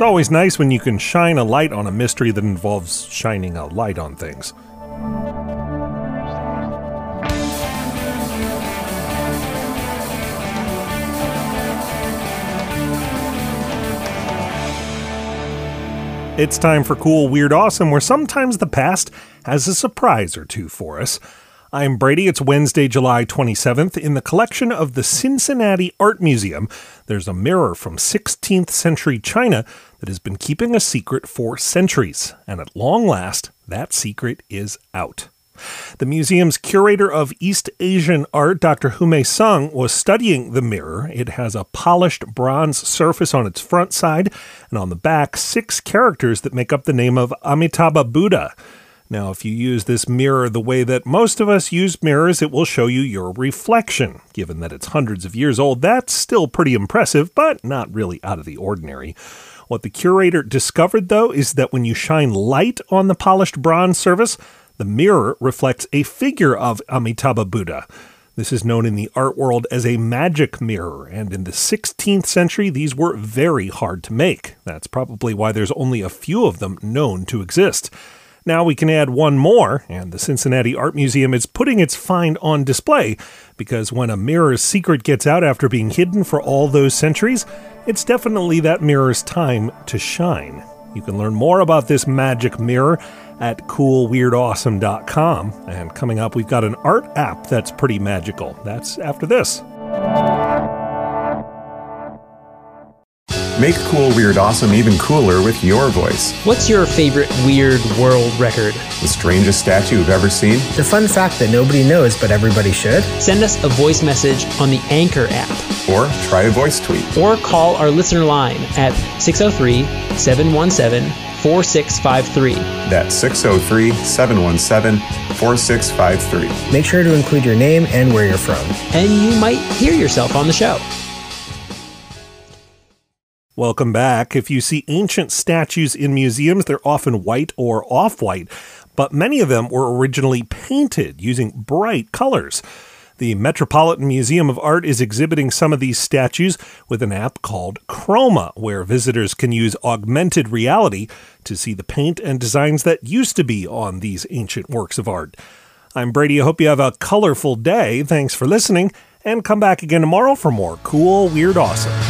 It's always nice when you can shine a light on a mystery that involves shining a light on things. It's time for Cool, Weird, Awesome, where sometimes the past has a surprise or two for us. I'm Brady. It's Wednesday, July 27th. In the collection of the Cincinnati Art Museum, there's a mirror from 16th century China that has been keeping a secret for centuries. And at long last, that secret is out. The museum's curator of East Asian art, Dr. Hou-mei Sung, was studying the mirror. It has a polished bronze surface on its front side, and on the back, six characters that make up the name of Amitabha Buddha. Now, if you use this mirror the way that most of us use mirrors, it will show you your reflection. Given that it's hundreds of years old, that's still pretty impressive, but not really out of the ordinary. What the curator discovered, though, is that when you shine light on the polished bronze surface, the mirror reflects a figure of Amitabha Buddha. This is known in the art world as a magic mirror, and in the 16th century, these were very hard to make. That's probably why there's only a few of them known to exist. Now we can add one more, and the Cincinnati Art Museum is putting its find on display because when a mirror's secret gets out after being hidden for all those centuries, it's definitely that mirror's time to shine. You can learn more about this magic mirror at coolweirdawesome.com. And coming up, we've got an art app that's pretty magical. That's after this. Make Cool Weird Awesome even cooler with your voice. What's your favorite weird world record? The strangest statue you've ever seen? The fun fact that nobody knows but everybody should? Send us a voice message on the Anchor app. Or try a voice tweet. Or call our listener line at 603 717 4653. That's 603 717 4653. Make sure to include your name and where you're from. And you might hear yourself on the show. Welcome back. If you see ancient statues in museums, they're often white or off white, but many of them were originally painted using bright colors. The Metropolitan Museum of Art is exhibiting some of these statues with an app called Chroma, where visitors can use augmented reality to see the paint and designs that used to be on these ancient works of art. I'm Brady. I hope you have a colorful day. Thanks for listening, and come back again tomorrow for more cool, weird, awesome.